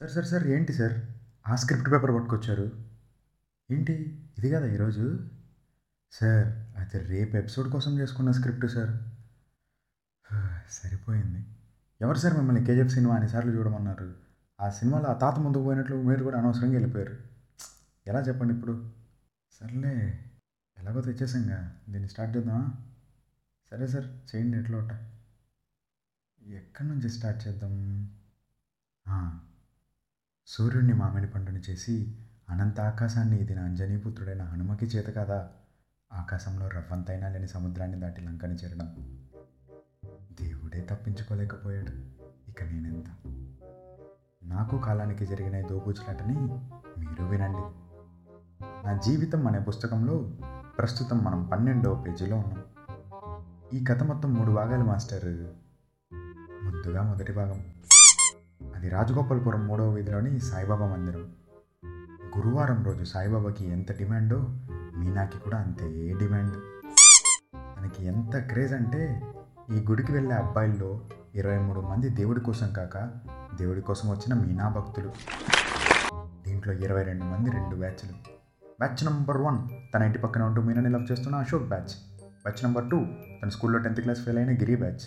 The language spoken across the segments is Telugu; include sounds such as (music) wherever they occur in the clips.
సార్ సార్ సార్ ఏంటి సార్? ఆ స్క్రిప్ట్ పేపర్ పట్టుకొచ్చారు. ఏంటి? ఇది కదా ఈరోజు? సార్ అయితే రేపు ఎపిసోడ్ కోసం చేసుకున్న స్క్రిప్ట్ సార్. (sighs) సరిపోయింది. ఎవరు సార్ మిమ్మల్ని కేజీఎఫ్ సినిమా అన్నిసార్లు చూడమన్నారు? ఆ సినిమాలో ఆ తాత ముందుకు పోయినట్లు మీరు కూడా అనవసరంగా వెళ్ళిపోయారు. (tsk) ఎలా చెప్పండి ఇప్పుడు? సర్లే ఎలాగో తెచ్చేసాంగా. దీన్ని స్టార్ట్ చేద్దామా? సరే సార్ చేయండి ఎట్లా ఒకట. ఎక్కడి నుంచి స్టార్ట్ చేద్దాం? సూర్యుడిని మామిడి పండుని చేసి అనంత ఆకాశాన్ని ఇది నా అంజనీపుత్రుడైన హనుమకి చేత కదా? ఆకాశంలో రవ్వంతైనా లేని సముద్రాన్ని దాటి లంకని చేరడం. దేవుడే తప్పించుకోలేకపోయాడు. ఇక నేనెంత? నాకు కాలానికి జరిగిన ఈ దోబూచులాటని మీరు వినండి. నా జీవితం అనే పుస్తకంలో ప్రస్తుతం మనం పన్నెండవ పేజీలో ఉన్నాం. ఈ కథ మొత్తం మూడు భాగాలు మాస్టర్. ముందుగా మొదటి భాగం. అది రాజగోపాల్పురం మూడవ వీధిలోని సాయిబాబా మందిరం. గురువారం రోజు సాయిబాబాకి ఎంత డిమాండో మీనాకి కూడా అంతే డిమాండ్. తనకి ఎంత క్రేజ్ అంటే ఈ గుడికి వెళ్ళే అబ్బాయిల్లో ఇరవై మూడు మంది దేవుడి కోసం కాక దేవుడి కోసం వచ్చిన మీనా భక్తులు. దీంట్లో ఇరవై రెండు మంది రెండు బ్యాచ్లు. బ్యాచ్ నెంబర్ వన్ తన ఇంటి పక్కన ఉంటూ మీనాని లవ్ చేస్తున్న Ashok batch. Batch number two తన స్కూల్లో టెన్త్ క్లాస్ ఫెయిల్ అయిన గిరి బ్యాచ్.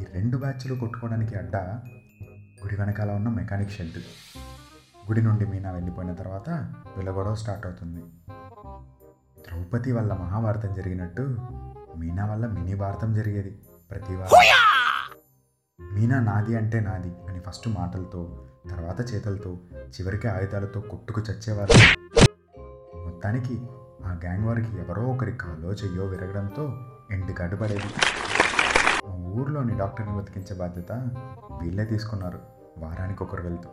ఈ రెండు బ్యాచ్లు కొట్టుకోవడానికి అడ్డా గుడి వెనకాల ఉన్న మెకానిక్ షెడ్. గుడి నుండి మీనా వెళ్ళిపోయిన తర్వాత వీళ్ళ గొడవ స్టార్ట్ అవుతుంది. ద్రౌపది వల్ల మహాభారతం జరిగినట్టు మీనా వల్ల మినీ భారతం జరిగేది ప్రతి వారం. మీనా నాది అంటే నాది అని ఫస్ట్ మాటలతో తర్వాత చేతలతో చివరికి ఆయుధాలతో కొట్టుకు చచ్చేవారు. మొత్తానికి ఆ గ్యాంగ్ వారికి ఎవరో ఒకరి కాలో చెయ్యో విరగడంతో ఎండిగడ్డు పడేది. మా ఊర్లోని డాక్టర్ని బతికించే బాధ్యత వీళ్ళే తీసుకున్నారు. వారానికి ఒకరు వెళ్తూ.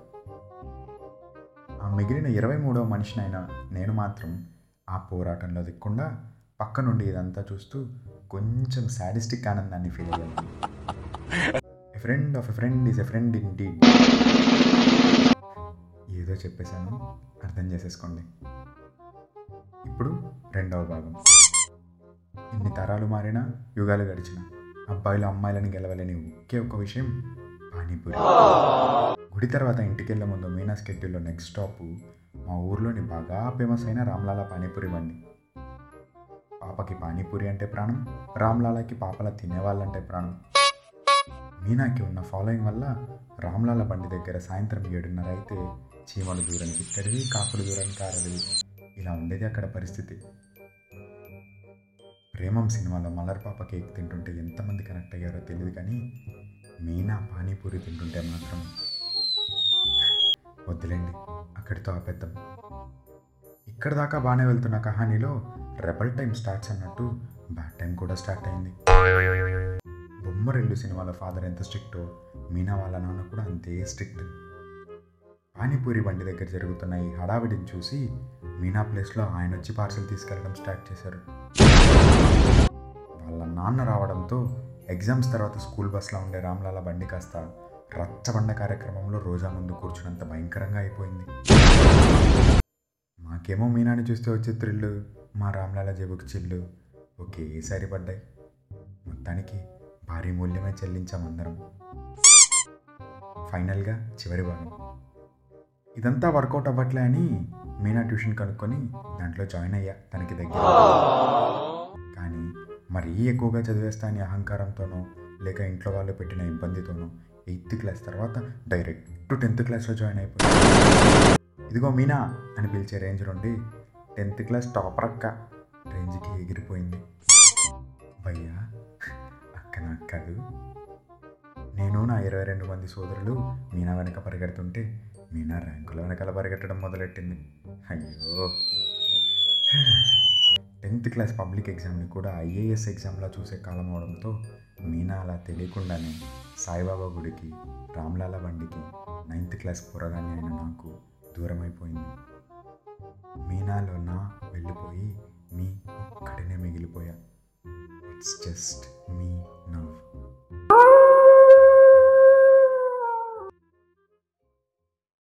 ఆ మిగిలిన ఇరవై మూడవ మనిషినైనా నేను మాత్రం ఆ పోరాటంలో దిక్కుండా పక్క నుండి ఇదంతా చూస్తూ కొంచెం సాడిస్టిక్ ఆనందాన్ని ఫీల్ అయ్యాను. A friend of a friend is a friend in need ఏదో చెప్పేశాను అర్థం చేసేసుకోండి. ఇప్పుడు రెండవ భాగం. ఇన్ని తరాలు మారినా యుగాలు గడిచిన. అబ్బాయిలు అమ్మాయిలను గెలవలేని ఒకే ఒక విషయం పానీపూరి. గుడి తర్వాత ఇంటికి ముందు మీనా స్కెడ్యూల్లో నెక్స్ట్ స్టాప్ మా ఊర్లోని బాగా ఫేమస్ అయిన రామ్లాల పానీపూరి బండి. పాపకి పానీపూరి అంటే ప్రాణం రామ్లాలకి పాపల తినేవాళ్ళంటే ప్రాణం. మీనాకి ఉన్న ఫాలోయింగ్ వల్ల రామ్లాల బండి దగ్గర సాయంత్రం ఏడున్నర అయితే చీమలు దూరానికి ఇక్కడివి కాకులు దూరానికి ఆరడివి ఇలా ఉండేది అక్కడ పరిస్థితి. ప్రేమం సినిమాలో మలర్ పాప కేక్ తింటుంటే ఎంతమంది కనెక్ట్ అయ్యారో తెలియదు కానీ మీనా పానీపూరి తింటుంటే మాత్రం వద్దులేండి అక్కడితో ఆపేద్దాం. ఇక్కడ దాకా బాగానే వెళ్తున్న కహానీలో రెబల్ టైం స్టార్ట్స్ అన్నట్టు బ్యాడ్ టైం కూడా స్టార్ట్ అయింది. బొమ్మరెల్లు సినిమాలో ఫాదర్ ఎంత స్ట్రిక్టో మీనా వాళ్ళ నాన్న కూడా అంతే స్ట్రిక్ట్. పానీపూరి బండి దగ్గర జరుగుతున్న ఈ హడావిడిని చూసి మీనా ప్లేస్లో ఆయన వచ్చి పార్సల్ తీసుకెళ్ళడం స్టార్ట్ చేశారు. నాన్న రావడంతో ఎగ్జామ్స్ తర్వాత స్కూల్ బస్లో ఉండే రామ్లాల బండి కాస్త రచ్చబండ కార్యక్రమంలో రోజా ముందు కూర్చున్నంత భయంకరంగా అయిపోయింది. మాకేమో మీనాని చూస్తే వచ్చే త్రిల్లు మా రామ్లాల జేబుకి చిల్లు ఒకేసారి పడ్డాయి. మొత్తానికి భారీ మూల్యమే చెల్లించాం అందరం. ఫైనల్గా చివరి భాగం ఇదంతా వర్కౌట్ అవ్వట్లే అని మీనా ట్యూషన్ కనుక్కొని దాంట్లో జాయిన్ అయ్యా తనకి దగ్గర. మరీ ఎక్కువగా చదివేస్తా అని అహంకారంతోనో లేక ఇంట్లో వాళ్ళు పెట్టిన ఇబ్బందితోనో ఎయిత్ క్లాస్ తర్వాత డైరెక్ట్ టెన్త్ క్లాస్లో జాయిన్ అయిపోయింది ఇదిగో మీనా అని పిలిచే రేంజ్ నుండి టెన్త్ క్లాస్ టాపర్ అక్క రేంజ్కి ఎగిరిపోయింది. భయ్యా అక్క నాకు కాదు నేను నా ఇరవై రెండు మంది సోదరులు మీనా వెనక పరిగెడుతుంటే మీనా ర్యాంకుల వెనకాల పరిగెట్టడం మొదలెట్టింది. అయ్యో. టెన్త్ క్లాస్ పబ్లిక్ ఎగ్జామ్ని కూడా ఐఏఎస్ ఎగ్జామ్లా చూసే కాలం అవడంతో మీనా అలా తెలియకుండానే సాయిబాబా గుడికి రామ్లాల బండికి నైన్త్ క్లాస్ పొరగానే అయిన నాకు దూరమైపోయింది. మీనాలో నా వెళ్ళిపోయి మీ ఒక్కడినే మిగిలిపోయా. It's just me.